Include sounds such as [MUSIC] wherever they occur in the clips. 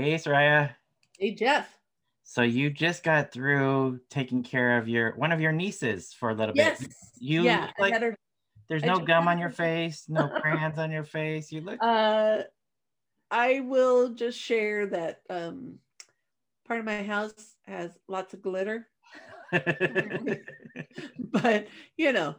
Hey, Soraya. Hey, Jeff. So you just got through taking care of your one of your nieces for a little Yes. bit. You yeah, like her. there's I no gum on your [LAUGHS] face, no crayons on your face. You look Uh, I will just share that um, part of my house has lots of glitter, [LAUGHS] [LAUGHS] but you know,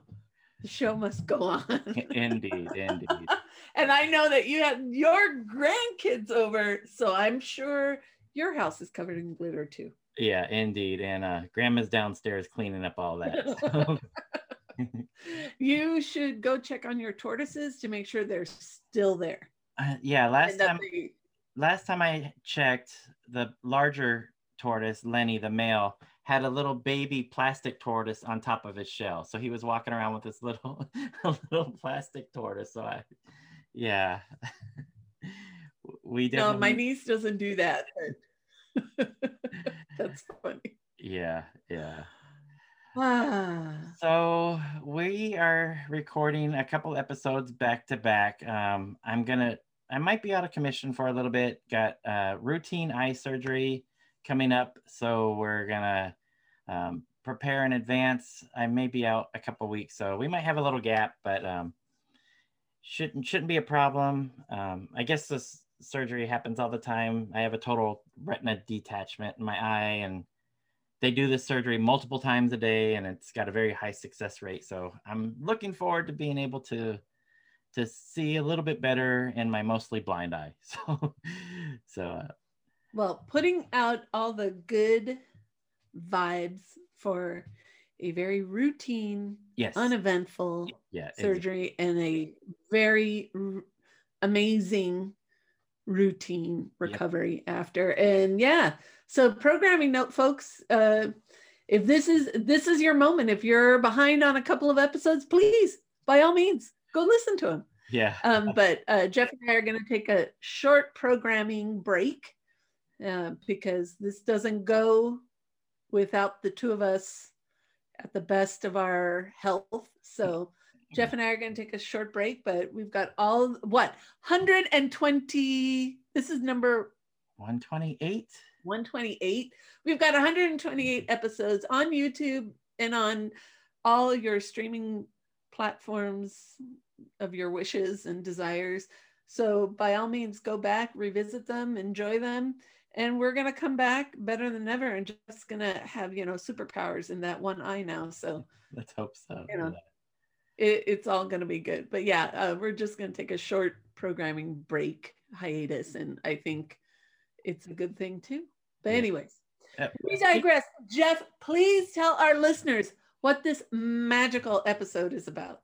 the show must go on. indeed, indeed. And I know that you had your grandkids over, so I'm sure your house is covered in glitter too. Yeah, indeed. And uh grandma's downstairs cleaning up all that. so- [LAUGHS] you should go check on your tortoises to make sure they're still there. Uh, yeah, last time they- last time I checked, the larger tortoise, Lenny, the male, had a little baby plastic tortoise on top of his shell. So he was walking around with this little [LAUGHS] little plastic tortoise. So I yeah. [LAUGHS] we do no definitely my niece doesn't do that. [LAUGHS] That's funny. Yeah, yeah. Ah, [SIGHS] So we are recording a couple episodes back to back. Um, I'm gonna, I might be out of commission for a little bit. Got uh, routine eye surgery coming up, so we're gonna um, prepare in advance. I may be out a couple weeks, so we might have a little gap, but um, shouldn't shouldn't be a problem. Um, I guess this surgery happens all the time. I have a total retina detachment in my eye, and they do this surgery multiple times a day and it's got a very high success rate so i'm looking forward to being able to to see a little bit better in my mostly blind eye [LAUGHS] so so uh, well, putting out all the good vibes for a very routine, yes. uneventful yeah surgery and a very r- amazing routine Yep. recovery after. And yeah so programming note folks uh if this is this is your moment if you're behind on a couple of episodes please by all means go listen to them yeah. Um, [LAUGHS] but uh, Jeff and I are going to take a short programming break uh, because this doesn't go without the two of us at the best of our health. So [LAUGHS] Jeff and I are going to take a short break, but we've got all what 120. This is number 128 128. We've got 128 episodes on YouTube and on all your streaming platforms of your wishes and desires. So by all means, go back, revisit them, enjoy them. And we're gonna come back better than ever and just gonna have, you know, superpowers in that one eye now. So [LAUGHS] let's hope so You know. it, it's all gonna be good. But yeah, uh, we're just gonna take a short programming break hiatus, and I think it's a good thing too. But Yeah. anyways, Uh, we digress. Jeff, please tell our listeners what this magical episode is about.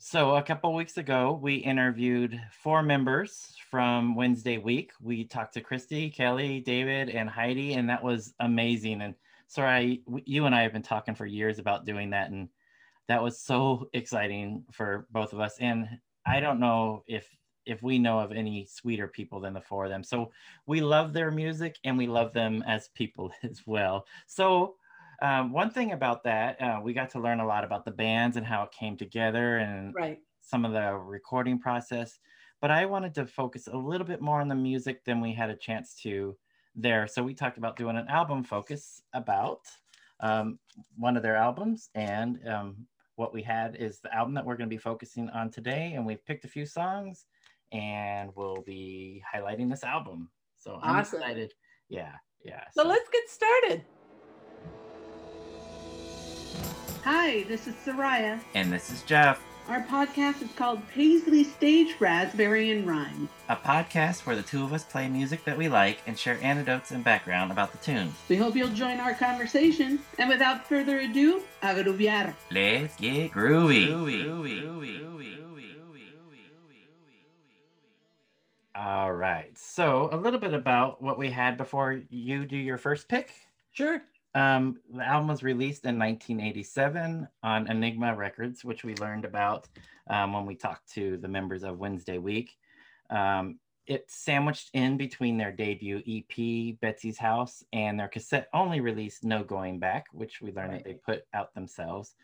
So a couple weeks ago, we interviewed four members from Wednesday week. We talked to Christy, Kelly, David, and Heidi, and that was amazing. And Soraya, you and I have been talking for years about doing that, and that was so exciting for both of us. And I don't know if if we know of any sweeter people than the four of them. So we love their music and we love them as people [LAUGHS] as well. So um, one thing about that, uh, we got to learn a lot about the bands and how it came together and Right. some of the recording process. But I wanted to focus a little bit more on the music than we had a chance to there. So we talked about doing an album focus about um, one of their albums. And um, what we had is the album that we're going to be focusing on today. And we've picked a few songs and we'll be highlighting this album. So I'm Awesome. excited. Yeah. Yeah. So let's get started. Hi, this is Soraya. and this is Jeff. Our podcast is called Paisley Stage Raspberry and Rhyme. a podcast where the two of us play music that we like and share anecdotes and background about the tunes. We hope you'll join our conversation. And without further ado, a grooviar. Let's get groovy. groovy. groovy. groovy. groovy. All right. So, a little bit about what we had before you do your first pick. Sure. Um, the album was released in 1987 on Enigma Records, which we learned about um, when we talked to the members of Wednesday Week. Um, it's sandwiched in between their debut EP, Betsy's House, and their cassette only release, No Going Back, which we learned that they put out themselves.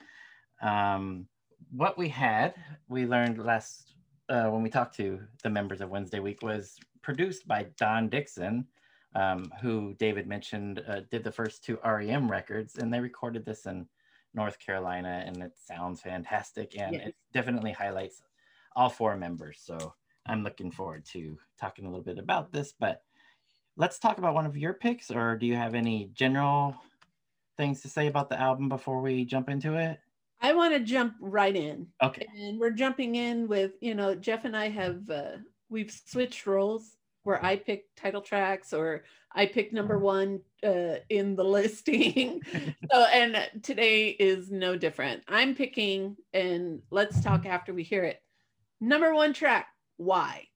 Um, what we had, we learned last uh, when we talked to the members of Wednesday Week, was produced by Don Dixon, um, who David mentioned uh, did the first two REM records, and they recorded this in North Carolina, and it sounds fantastic, and Yes. it definitely highlights all four members. So I'm looking forward to talking a little bit about this. But let's talk about one of your picks, or do you have any general things to say about the album before we jump into it? I want to jump right in. Okay. And we're jumping in with, you know, Jeff and I have, uh, we've switched roles where I pick title tracks or I pick number one uh, in the [LAUGHS] listing. [LAUGHS] so, and today is no different. I'm picking, and let's talk after we hear it. Number one track, why?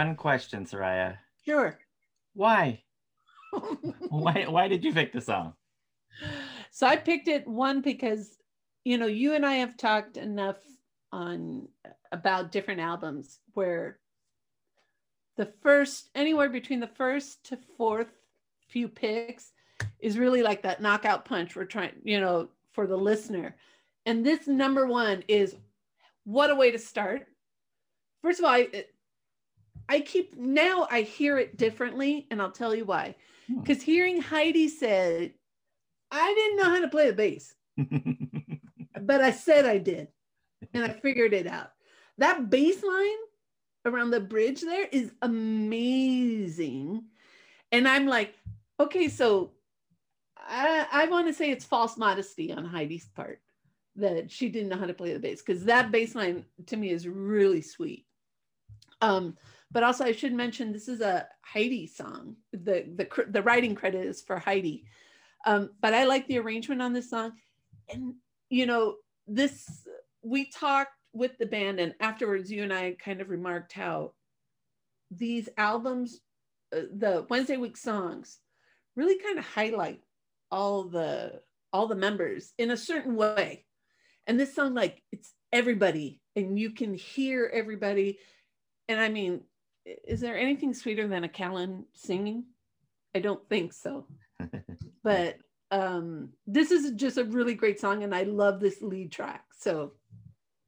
One question, Soraya. Sure. Why? [LAUGHS] Why? Why did you pick the song? So I picked it one because you know you and I have talked enough on about different albums where the first anywhere between the first to fourth few picks is really like that knockout punch we're trying you know for the listener and this number one is what a way to start first of all I, I keep now I hear it differently and I'll tell you why Hmm. because hearing Heidi said I didn't know how to play the bass [LAUGHS] but I said I did, and I figured it out. That bass line around the bridge there is amazing, and I'm like, okay, so I, I want to say it's false modesty on Heidi's part that she didn't know how to play the bass because that bass line to me is really sweet. Um, but also I should mention this is a Heidi song. The the the writing credit is for Heidi. Um, but I like the arrangement on this song and you know this we talked with the band and afterwards you and i kind of remarked how these albums uh, the wednesday week songs really kind of highlight all the all the members in a certain way and this song like it's everybody and you can hear everybody and i mean is there anything sweeter than a callan singing i don't think so [LAUGHS] but um this is just a really great song and i love this lead track so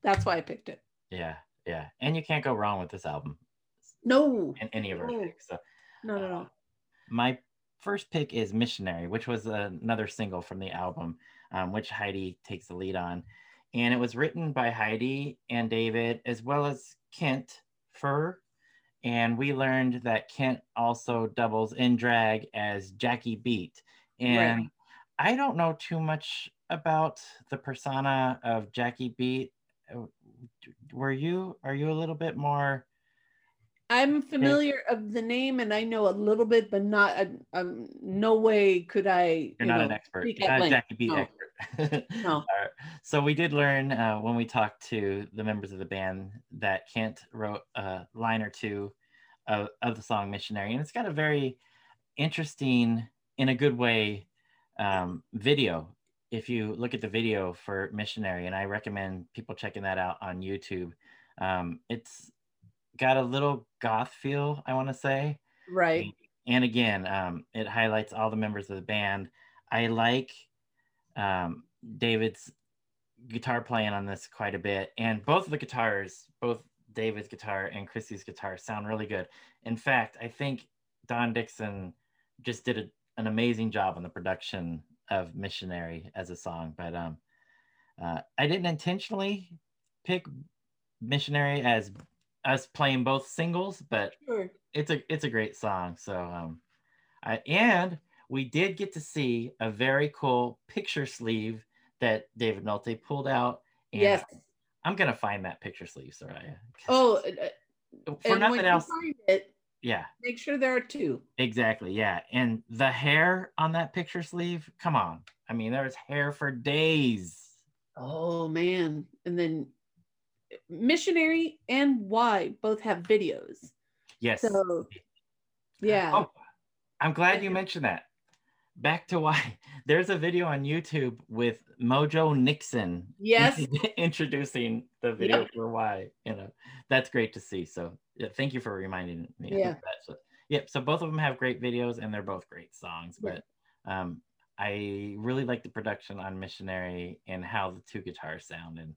that's why i picked it yeah, yeah. And you can't go wrong with this album no in any of our No. picks. So no no no my first pick is Missionary, which was another single from the album, um, which Heidi takes the lead on. And it was written by Heidi and David, as well as Kent Fuher. And we learned that Kent also doubles in drag as Jackie Beat. And Right. I don't know too much about the persona of Jackie Beat. Uh, Were you, are you a little bit more? i'm familiar of the name and i know a little bit but not uh, um, no way could i You're you not know, an expert. You're not a. Jackie Beat No. expert. [LAUGHS] No. Right. So we did learn uh, when we talked to the members of the band that Kent wrote a line or two of, of the song Missionary. And it's got a very interesting, in a good way, um, video. If you look at the video for Missionary, and I recommend people checking that out on YouTube. Um, it's got a little goth feel, I want to say right and again um, it highlights all the members of the band i like um, david's guitar playing on this quite a bit and both of the guitars both david's guitar and chrissy's guitar sound really good in fact i think don dixon just did a, an amazing job on the production of missionary as a song but um, uh, i didn't intentionally pick missionary as us playing both singles but sure it's a it's a great song. So um, I and we did get to see a very cool picture sleeve that David Nolte pulled out. And yes I'm gonna find that picture sleeve, Soraya. oh uh, for and nothing else, it yeah, make sure there are two exactly, yeah. And the hair on that picture sleeve, come on. I mean, there was hair for days. Oh man. And then missionary and why both have videos. Yes. So yeah. Oh, I'm glad you mentioned that. Back to why [LAUGHS] there's a video on YouTube with Mojo Nixon. Yes. [LAUGHS] introducing the video Yep. for why. You know, that's great to see. So yeah, thank you for reminding me. of Yeah. that. So, yep. So both of them have great videos and they're both great songs. Yeah. But um, I really like the production on Missionary and how the two guitars sound. And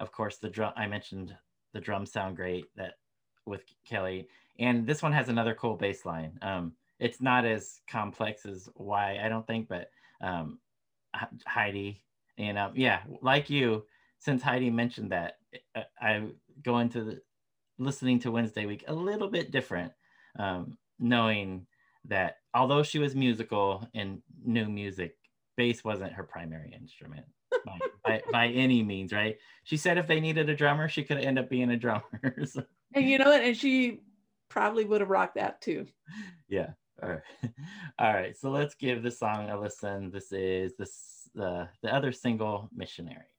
of course, the drum. I mentioned the drums sound great. That with Kelly and this one has another cool bass line. Um, it's not as complex as why I don't think, but um, Heidi you know, yeah, like you, since Heidi mentioned that, uh, I go into the, listening to Wednesday Week a little bit different, um, knowing that although she was musical and knew music, bass wasn't her primary instrument. by, [LAUGHS] by, by any means, right? She said if they needed a drummer, she could end up being a drummer. [LAUGHS] so, And you know what? And she probably would have rocked that too. yeah. All right. [LAUGHS] All right. So let's give this song a listen. This is this the the other single, "Missionary."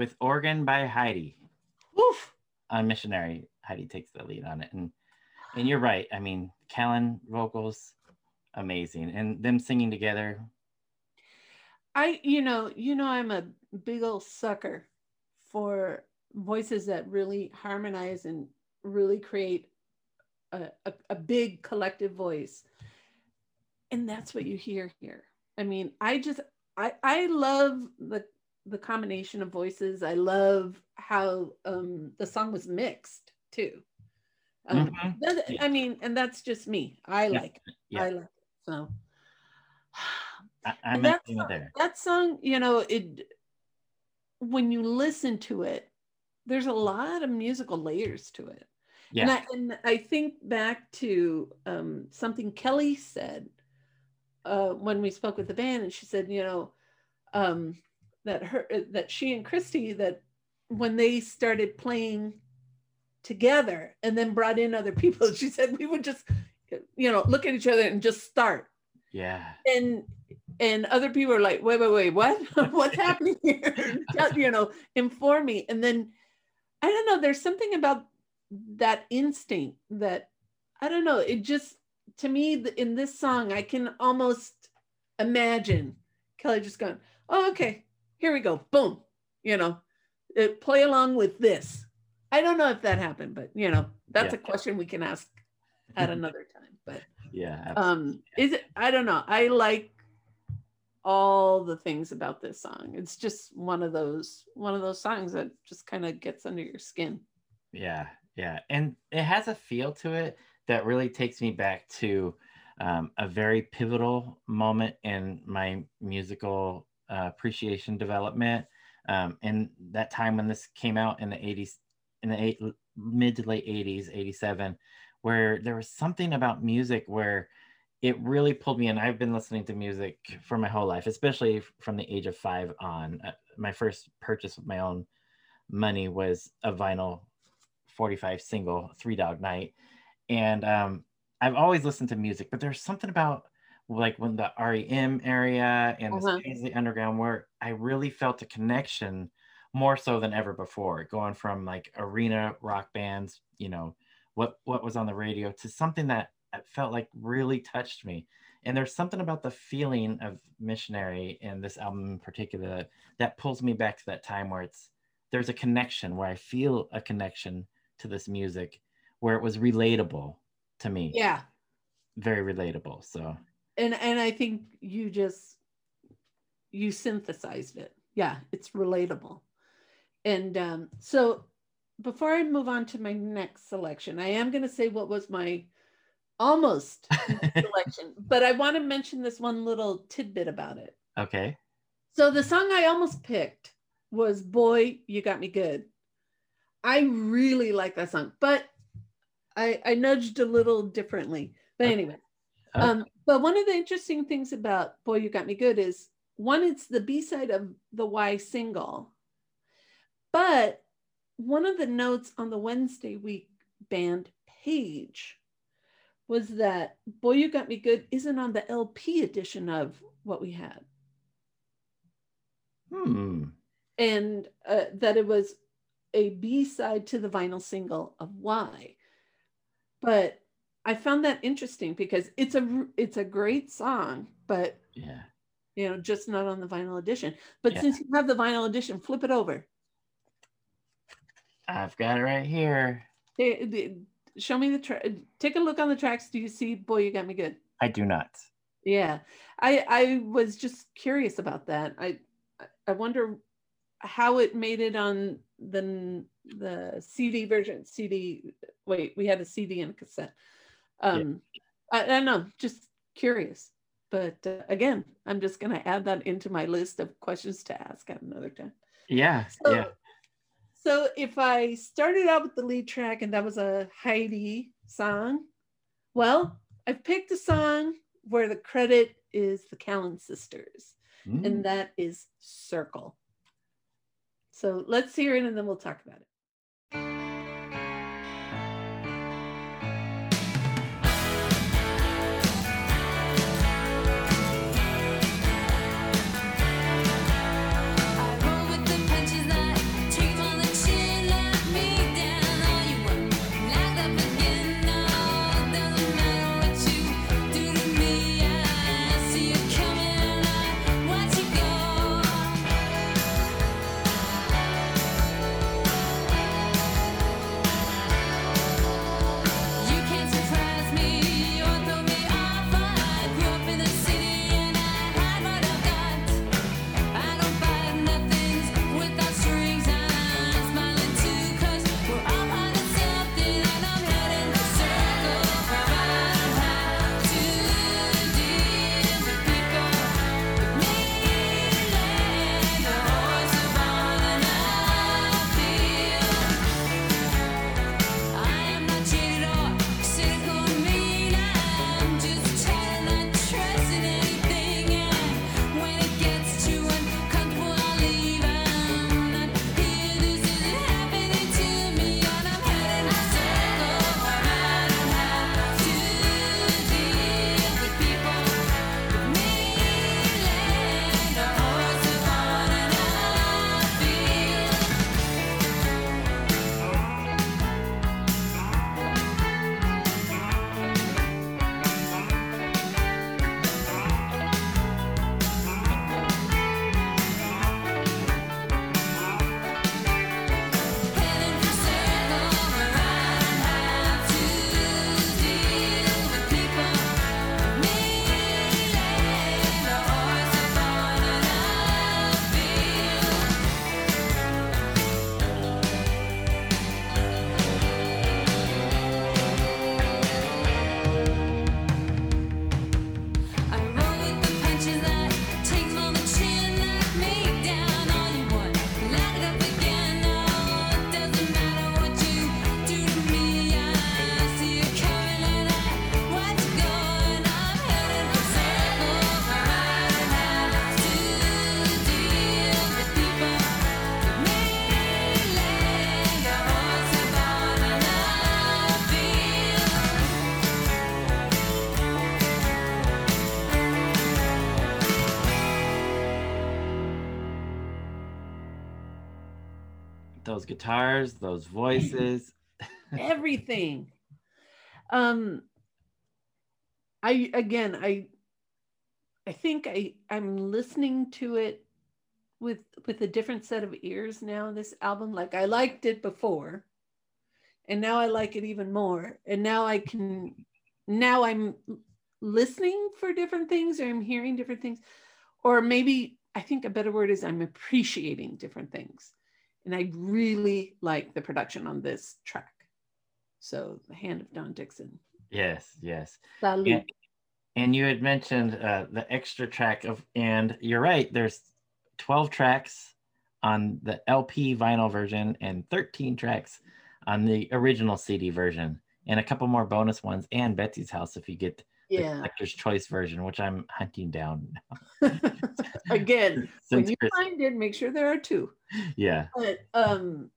With organ by Heidi Woof. on Missionary. Heidi takes the lead on it, and and you're right. I mean, Callan vocals, amazing, and them singing together. I, you know, you know, I'm a big old sucker for voices that really harmonize and really create a, a, a big collective voice. And that's what you hear here. I mean, I just, I, I love the the combination of voices. I love how um, the song was mixed too. Um, Mhm. that- I mean, and that's just me. I Yeah. like it. Yeah. I like it. So [SIGHS] I, that's in agreement there. that song, you know, it when you listen to it, there's a lot of musical layers to it. Yeah, And I and I think back to um, something Kelly said uh, when we spoke with the band, and she said, you know, um, that her uh, that she and Christy that when they started playing together and then brought in other people, [LAUGHS] she said we would just, you know, look at each other and just start. Yeah, and and other people are like wait wait wait what? [LAUGHS] What's [LAUGHS] happening here? You know inform me. And then i don't know there's something about that instinct that i don't know it just to me in this song i can almost imagine kelly just going oh okay here we go. Boom. You know uh, play along with this. I don't know if that happened but you know that's Yeah. a question we can ask at [LAUGHS] another time but yeah. um is it i don't know. I like all the things about this song. It's just one of those one of those songs that just kind of gets under your skin. Yeah, yeah, and it has a feel to it that really takes me back to um, a very pivotal moment in my musical uh, appreciation development. Um, and that time when this came out in the '80s, in the eight, mid to late '80s, '87, where there was something about music where it really pulled me in. I've been listening to music for my whole life, especially from the age of five on. Uh, my first purchase of my own money was a vinyl 45 single three dog night and um, i've always listened to music but there's something about like when the rem area and Uh-huh. the Paisley underground where i really felt a connection more so than ever before going from like arena rock bands you know what what was on the radio to something that felt like really touched me. And there's something about the feeling of missionary and this album in particular that, that pulls me back to that time where it's there's a connection where i feel a connection to this music where it was relatable to me. Yeah. Very relatable so and and i think you just you synthesized it yeah it's relatable and um so before i move on to my next selection i am going to say what was my almost [LAUGHS] selection but i want to mention this one little tidbit about it okay So the song I almost picked was Boy, You Got Me Good. I really like that song, but I, I nudged a little differently. But anyway, Okay. Um, but one of the interesting things about Boy, You Got Me Good is one, it's the B side of the Why single, but one of the notes on the Wednesday week band page was that Boy, You Got Me Good isn't on the LP edition of what we had. Hmm. And uh, that it was a B side to the vinyl single of Why. But I found that interesting because it's a it's a great song, but yeah you know, just not on the vinyl edition. But Yeah. since you have the vinyl edition, flip it over. i've got it right here They- they- Show me the track. Take a look on the tracks. Do you see? Boy, you got me good. i do not Yeah, I I was just curious about that. I I wonder how it made it on the the CD version. CD. Wait, we had a CD and cassette. Um, I, I don't know. Just curious. But uh, again, I'm just gonna add that into my list of questions to ask at another time. yeah So, yeah so if I started out with the lead track and that was a Heidi song, well, I've picked a song where the credit is the Callan sisters, Mm. and that is Circle. So let's hear it and then we'll talk about it. Guitars, those voices. everything. Um I again I I think I I'm listening to it with with a different set of ears now this album like I liked it before and now I like it even more and now I can now I'm listening for different things or I'm hearing different things or maybe I think a better word is I'm appreciating different things and I really like the production on this track so the hand of Don Dixon Yes, yes. Salute. Yeah. And you had mentioned uh, the extra track of, and you're right, there's 12 tracks on the LP vinyl version and 13 tracks on the original CD version, and a couple more bonus ones and Betsy's House if you get the yeah. collector's choice version, which I'm hunting down. [LAUGHS] again [LAUGHS] when you Chris- find it make sure there are two. Yeah, but um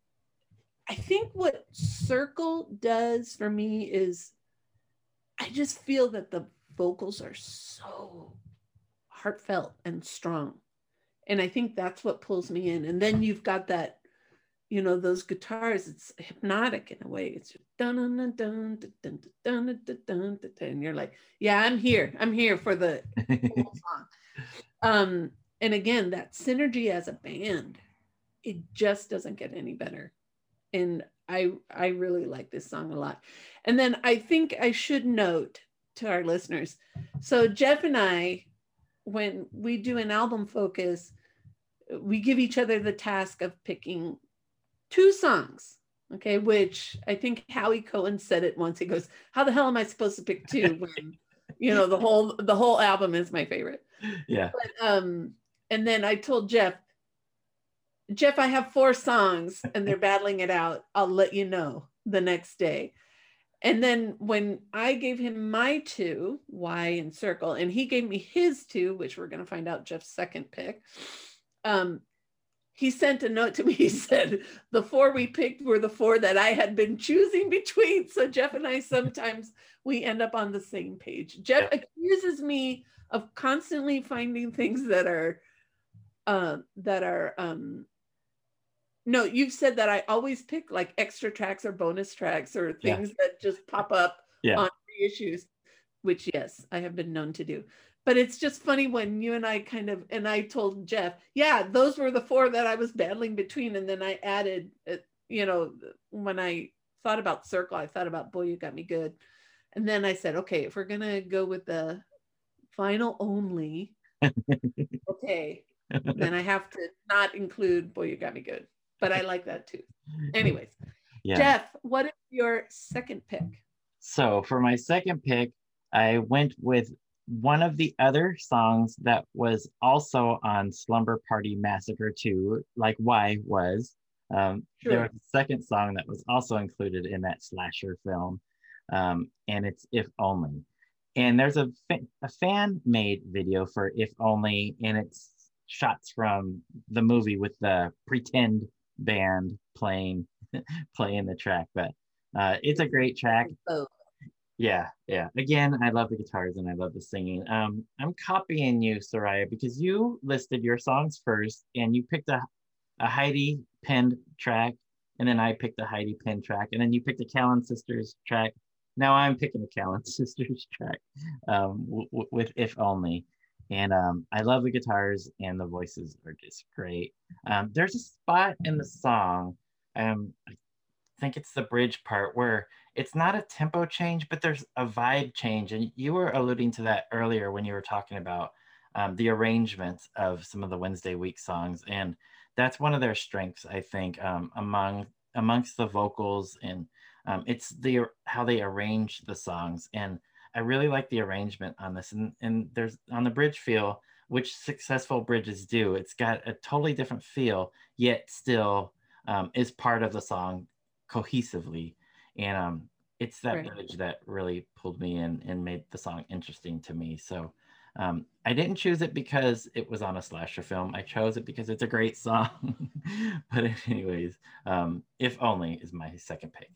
i think what circle does for me is i just feel that the vocals are so heartfelt and strong. And i think that's what pulls me in. And then you've got that you know those guitars it's hypnotic in a way. It's dun, dun, dun, and you're like, yeah, I'm here. I'm here for the song. Um, and again, that synergy as a band, it just doesn't get any better. And I I really like this song a lot. And then I think I should note to our listeners. So Jeff and I, when we do an album focus, we give each other the task of picking two songs Okay, which I think Howie Cohen said it once. He goes, How the hell am I supposed to pick two [LAUGHS] when you know the whole the whole album is my favorite? yeah, but um and then i told jeff jeff i have four songs [LAUGHS] and they're battling it out i'll let you know the next day and then when i gave him my two why and circle and he gave me his two which we're going to find out jeff's second pick um he sent a note to me [LAUGHS] he said the four we picked were the four that i had been choosing between so jeff and i sometimes we end up on the same page jeff accuses me of constantly finding things that are uh, that are um no you've said that i always pick like extra tracks or bonus tracks or Yeah. things that just pop up Yeah. on reissues which yes i have been known to do but it's just funny when you and i kind of and i told jeff yeah those were the four that i was battling between. And then i added uh, you know when i thought about circle i thought about boy you got me good. And then i said okay if we're gonna go with the vinyl only [LAUGHS] okay then i have to not include boy you got me good. But i like that too. Anyways yeah. jeff what is your second pick? So for my second pick, I went with one of the other songs that was also on Slumber Party Massacre 2, like Why was. Um, There was a second song that was also included in that slasher film, um, and it's If Only. And there's a, fa- a fan made video for If Only, and it's shots from the movie with the pretend band playing [LAUGHS] playing the track. But uh, it's a great track. oh Yeah, yeah. Again, I love the guitars and I love the singing. Um, I'm copying you, Soraya, because you listed your songs first and you picked a, a Heidi penned track, and then I picked a Heidi penned track, and then you picked a Callan Sisters track. Now I'm picking a Callan [LAUGHS] Sisters track um, w- w- with If Only. And um, I love the guitars and the voices are just great. Um, there's a spot in the song, um, I think it's the bridge part where it's not a tempo change, but there's a vibe change. And you were alluding to that earlier when you were talking about um, the arrangements of some of the Wednesday week songs. And that's one of their strengths, I think, um, among amongst the vocals and um, it's the how they arrange the songs. And I really like the arrangement on this. And, and there's on the bridge feel, which successful bridges do. It's got a totally different feel, yet still um, is part of the song cohesively. And um, it's that Right. bridge that really pulled me in and made the song interesting to me. So um, I didn't choose it because it was on a slasher film. I chose it because it's a great song. [LAUGHS] but anyways, um, if only is my second pick.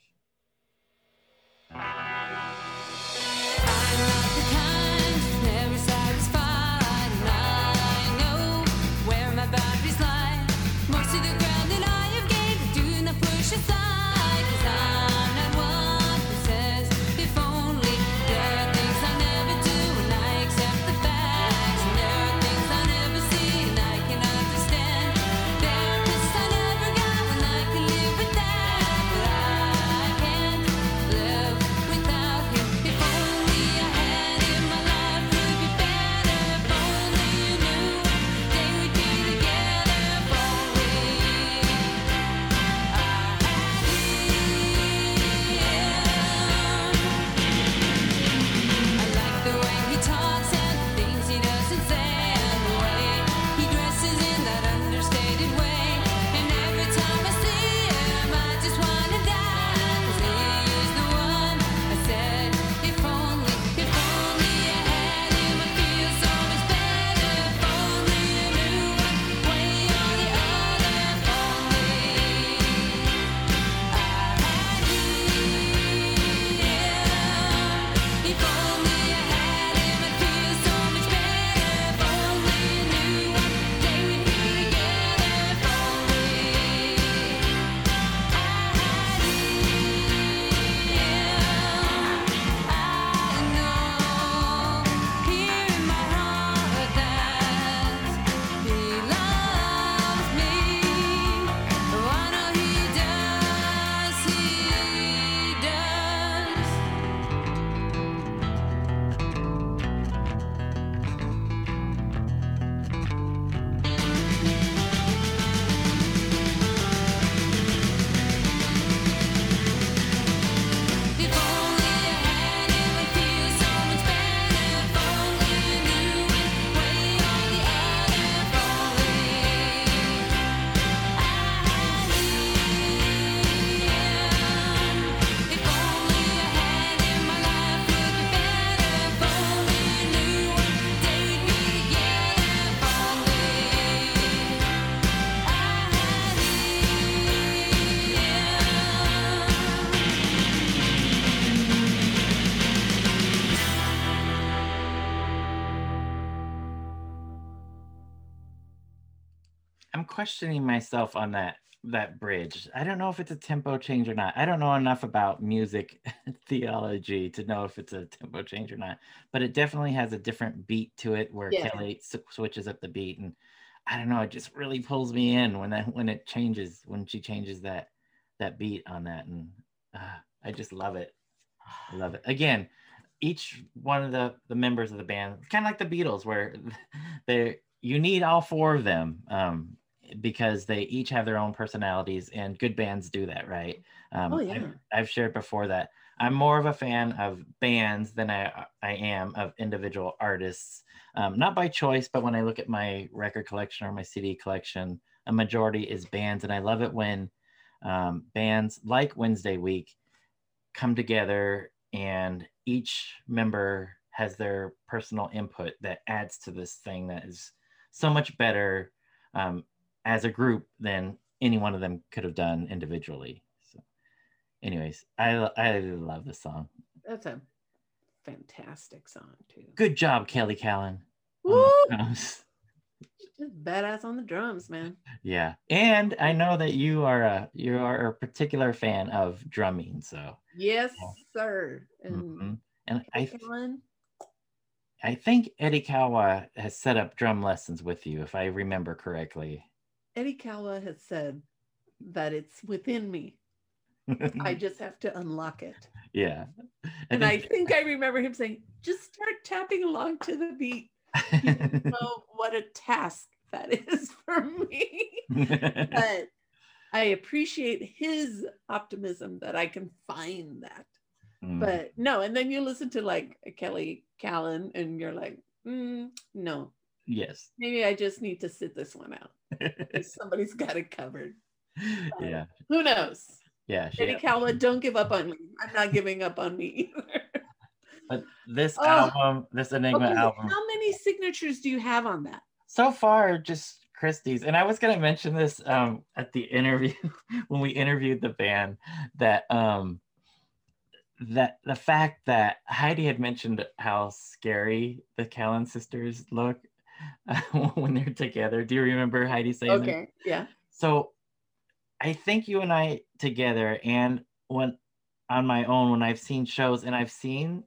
Questioning myself on that that bridge. I don't know if it's a tempo change or not. I don't know enough about music [LAUGHS] theology to know if it's a tempo change or not. But it definitely has a different beat to it where Yeah. Kelly switches up the beat, and I don't know. It just really pulls me in when that when it changes when she changes that that beat on that, and uh, I just love it. I love it. Again, each one of the the members of the band, kind of like the Beatles, where [LAUGHS] they you need all four of them um, because they each have their own personalities, and good bands do that, right? Um, Oh, I've- yeah. I've, shared before that I'm more of a fan of bands than I I am of individual artists. Um, not by choice, but when I look at my record collection or my CD collection, a majority is bands, and I love it when um, bands like Wednesday Week come together and each member has their personal input that adds to this thing that is so much better um, as a group than any one of them could have done individually. So, anyways, I I love this song. That's a fantastic song too. Good job, Kelly Callan. Woo! Just badass on the drums, man. Yeah, and I know that you are a you are a particular fan of drumming, so Yes, Yeah. sir. And mhm. and I I think Eddie Kawa has set up drum lessons with you, if I remember correctly. Eddie Kawa has said that it's within me. I [LAUGHS] just have to unlock it. yeah, And I think- think I remember him saying, just start tapping along to the beat. You [LAUGHS] know what a task that is [LAUGHS] for me. but I appreciate his optimism that I can find that. Mm, But no, and then you listen to like Kelly Callan and you're like, mm, no, yes, maybe I just need to sit this one out. [LAUGHS] Somebody's got it covered. yeah, Who knows? yeah. Eddie Callan, don't give up on me. I'm not giving up on me either. But this Oh. album, this Enigma Okay, album, How many signatures do you have on that? so far just Christie's. And I was gonna mention this um at the interview [LAUGHS] when we interviewed the band that um that the fact that Heidi had mentioned how scary the Callan sisters look [LAUGHS] when they're together. Do you remember Heidi saying that? Okay, yeah. So I think you and I together and when on my own when I've seen shows and I've seen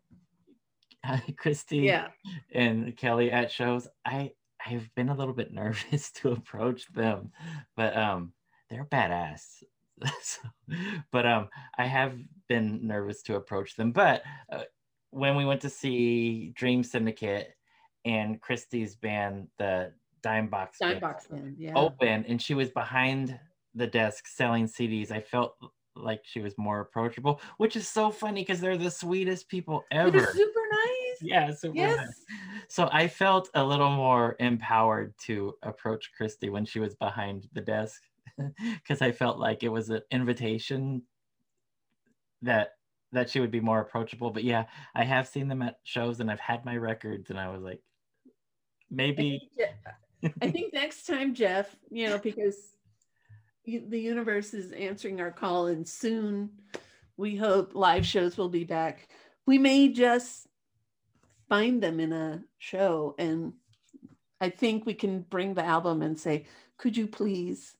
[LAUGHS] Christy Yeah. and Kelly at shows, I I've been a little bit [LAUGHS] nervous to approach them, but um they're badass. So, but um I have been nervous to approach them, but uh, when we went to see Dream Syndicate and Christie's band, the Dime Box Dime Band. Yeah. open and she was behind the desk selling CDs, I felt like she was more approachable, which is so funny because they're the sweetest people They're ever. super nice. Yeah, super Yes. nice. So I felt a little more empowered to approach Christy when she was behind the desk [LAUGHS] because I felt like it was an invitation that that she would be more approachable. But yeah, I have seen them at shows and I've had my records and I was like, maybe I think [LAUGHS] next time, Jeff, you know, because the universe is answering our call, and soon we hope live shows will be back. We may just find them in a show, and I think we can bring the album and say, "Could you please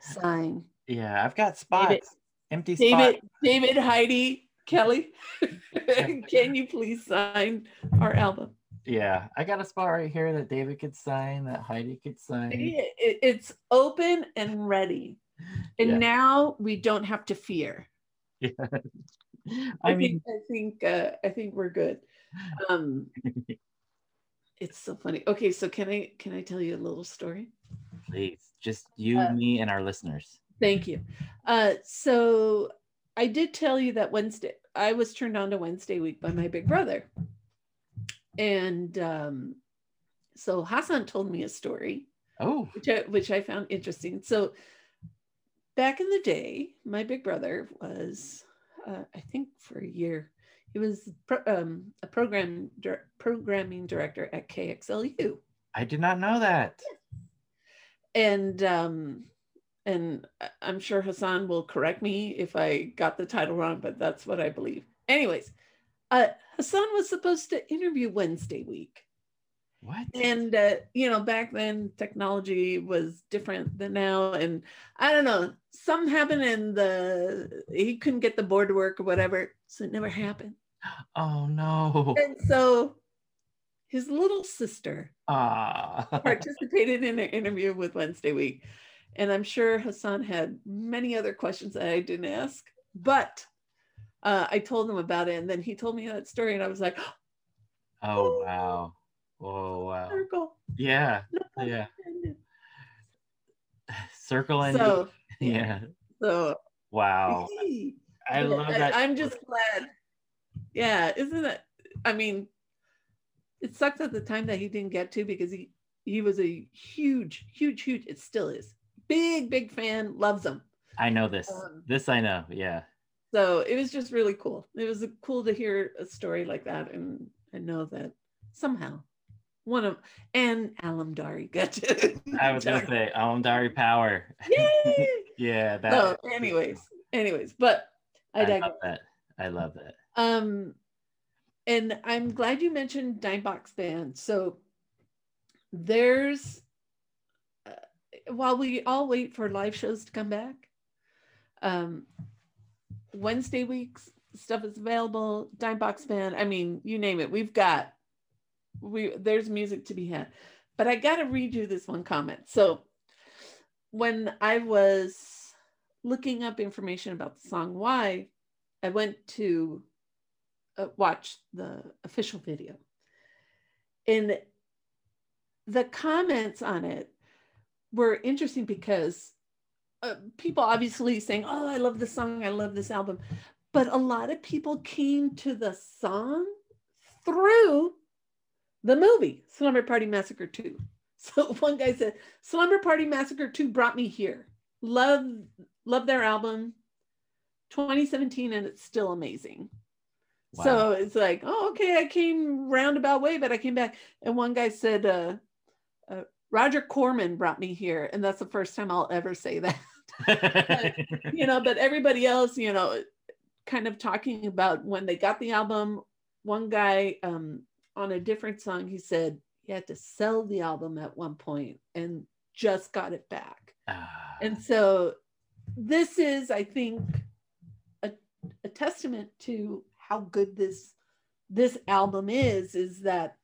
sign yeah, I've got spots, empty David, spots. David, Heidi, Kelly? [LAUGHS] [LAUGHS] can you please sign our album?" Yeah, I got a spot right here that David could sign, that Heidi could sign. It- it- it's open and ready. And Yeah. now we don't have to fear. [LAUGHS] Yeah. I, I mean, think I think uh, I think we're good. Um, [LAUGHS] it's so funny. Okay, so can I can I tell you a little story? please, just you, Uh, me, and our listeners. Thank you. Uh, so I did tell you that Wednesday I was turned on to Wednesday week by my big brother, and um, so Hassan told me a story Oh, which I, which I found interesting. So back in the day, my big brother was, uh, I think, for a year, he was pro, um, a program programming director at KXLU, I did not know that. and um, and I'm sure Hassan will correct me if I got the title wrong, but that's what I believe. Anyways, uh, Hassan was supposed to interview Wednesday week. What? and uh, you know back then technology was different than now and i don't know something happened and the he couldn't get the board to work or whatever so it never happened [GASPS] oh no. and so his little sister Ah. [LAUGHS] participated in an interview with wednesday week and i'm sure hassan had many other questions that i didn't ask but uh, i told him about it and then he told me that story and i was like oh wow. Oh wow. circle Yeah. no Yeah. [LAUGHS] Circle and so [LAUGHS] yeah. so Wow. [LAUGHS] I love that. I'm just glad. Yeah, isn't it? I mean, it sucks at the time that he didn't get to because he he was a huge, huge, huge. It still is big, big fan. Loves them. I know this. Um, this I know. Yeah. So it was just really cool. It was cool to hear a story like that and and know that somehow one of and Alamdari got to. [LAUGHS] I was gonna say Alamdari Power. Yay! [LAUGHS] yeah, that. so, anyways, anyways, but I I love that. I love that. Um, and I'm glad you mentioned Dime Box Band. So there's, uh, while we all wait for live shows to come back, um, Wednesday weeks stuff is available. Dime Box Band. I mean, you name it. We've got we there's music to be had. But I got to read you this one comment. So when I was looking up information about the song "Why," I went to uh, watch the official video. And the comments on it were interesting because uh, people obviously saying, Oh, I love this song, I love this album. But a lot of people came to the song through the movie, Slumber Party Massacre 2. [LAUGHS] So one guy said, Slumber Party Massacre 2 brought me here. Love, love their album. 2017 and it's still amazing. Wow. So it's like, oh, okay, I came roundabout way, but I came back. And one guy said, uh, uh, Roger Corman brought me here. And that's the first time I'll ever say that, [LAUGHS] [LAUGHS] you know, but everybody else, you know, kind of talking about when they got the album. One guy um, on a different song, he said he had to sell the album at one point and just got it back. Ah, And so this is, I think, a, a testament to how good this this album is, is that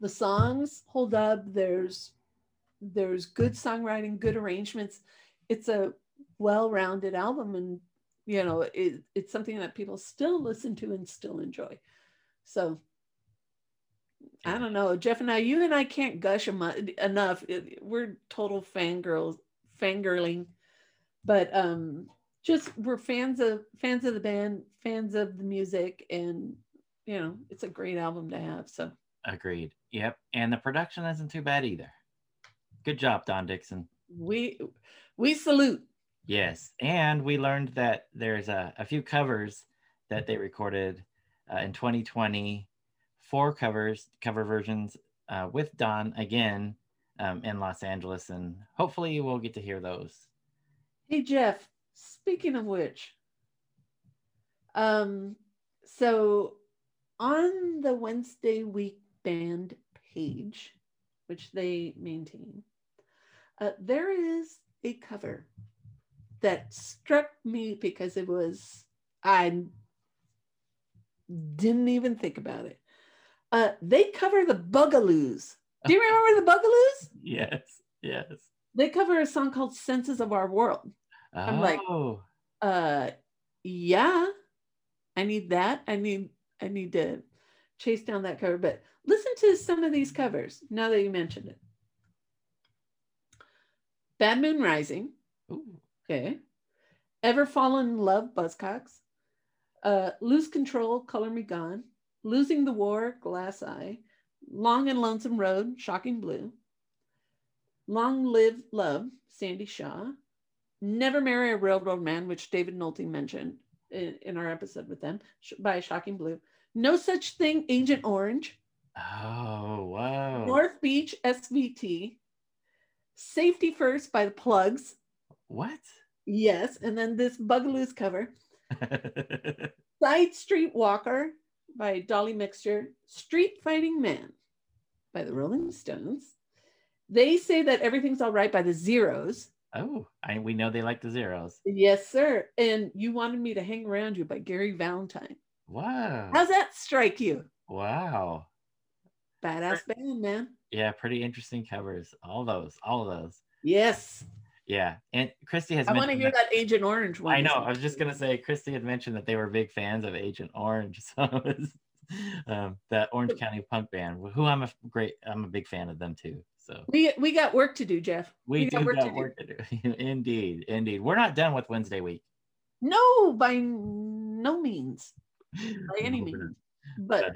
the songs hold up, there's there's good songwriting, good arrangements. It's a well-rounded album and you know it, it's something that people still listen to and still enjoy. So I don't know, Jeff and I, you and I can't gush enough. We're total fangirls, fangirling, but um, just we're fans of fans of the band, fans of the music, and you know, it's a great album to have. So agreed. Yep. And the production isn't too bad either. Good job, Don Dixon. we we salute. Yes. And we learned that there's a, a few covers that they recorded uh, in 2020, four covers, cover versions uh, with Don again um, in Los Angeles. And hopefully we'll get to hear those. Hey Jeff, speaking of which, um, so on the Wednesday week band page, which they maintain, uh, there is a cover that struck me because it was I didn't even think about it. Uh, they cover the Bugaloos. Do you remember the Bugaloos? Yes. Yes. They cover a song called "Senses of Our World." I'm like- Oh, uh yeah i need that i need i need to chase down that cover but listen to some of these covers now that you mentioned it bad moon rising Ooh. okay ever fallen in love buzzcocks uh lose control color me gone losing the war glass eye long and lonesome road shocking blue long live love Sandie Shaw Never Marry a Railroad Man, which David Nolte mentioned in, in our episode with them by Shocking Blue. No Such Thing, Agent Orange. Oh, wow. North Beach, SVT. Safety First by the Plugs. What? Yes. And then this Bugaloos cover. [LAUGHS] Side Street Walker by Dolly Mixture. Street Fighting Man. by the Rolling Stones. They say that everything's all right by the Zeros. Oh, I, we know they like the zeros. Yes, sir. And you wanted me to hang around you by Gary Valentine. Wow. How's that strike you? Wow. Badass band, man. Yeah, pretty interesting covers. All those, all of those. Yes. Yeah. And Christy has I want to hear that- that Agent Orange one. I know. I was just gonna say Christy had mentioned that they were big fans of Agent Orange, [LAUGHS] so it was um, the Orange County punk band, who I'm a great, I'm a big fan of them too. So We we got work to do, Jeff. we, do got got work to do. [LAUGHS] indeed, indeed. We're not done with Wednesday week. No, by no means, by [LAUGHS] any means. But.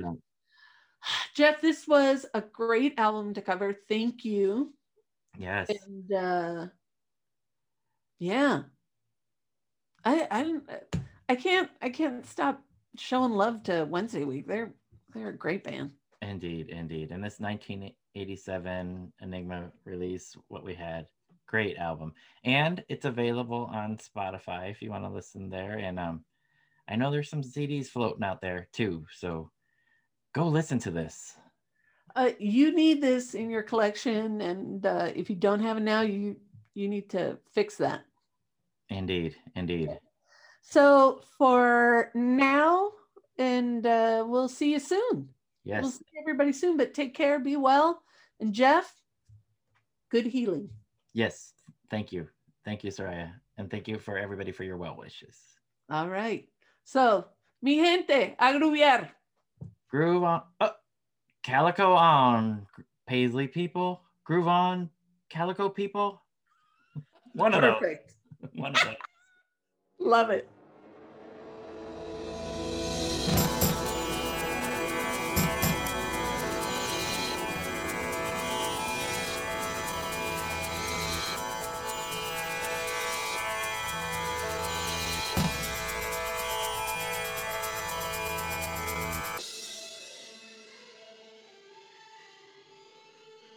Jeff, this was a great album to cover. Thank you. yes, And uh yeah. I I I can't I can't stop showing love to Wednesday week. They're they're a great band. indeed, indeed. And this 1987 Enigma release, what we had, great album, and it's available on Spotify if you want to listen there. And um, I know there's some CDs floating out there too, so go listen to this. Uh you need this in your collection and uh if you don't have it now you you need to fix that. Indeed, indeed. So for now and uh we'll see you soon. We'll Yes, see everybody soon, but take care, be well. And Jeff, good healing. yes. Thank you, thank you, Soraya, and thank you for everybody for your well wishes. All right. So, mi gente, a groovear. Groove on, oh, Calico on, Paisley people. Groove on, Calico people. One of those. Perfect. [LAUGHS] One of those. Love it.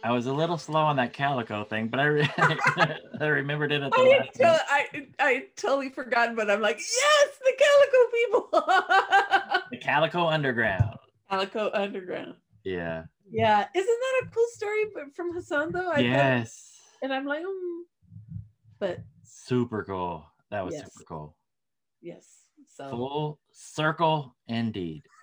I was a little slow on that Calico thing, but I re- [LAUGHS] I remembered it at the I, last. tell. I I totally forgot, but I'm like, yes, the Calico people. [LAUGHS] The Calico Underground. Calico Underground. Yeah. Yeah, isn't that a cool story but from Hassan though? I thought- yes. and I'm like, um, but Super cool. That was Yes. super cool. yes. So Full circle indeed. [LAUGHS]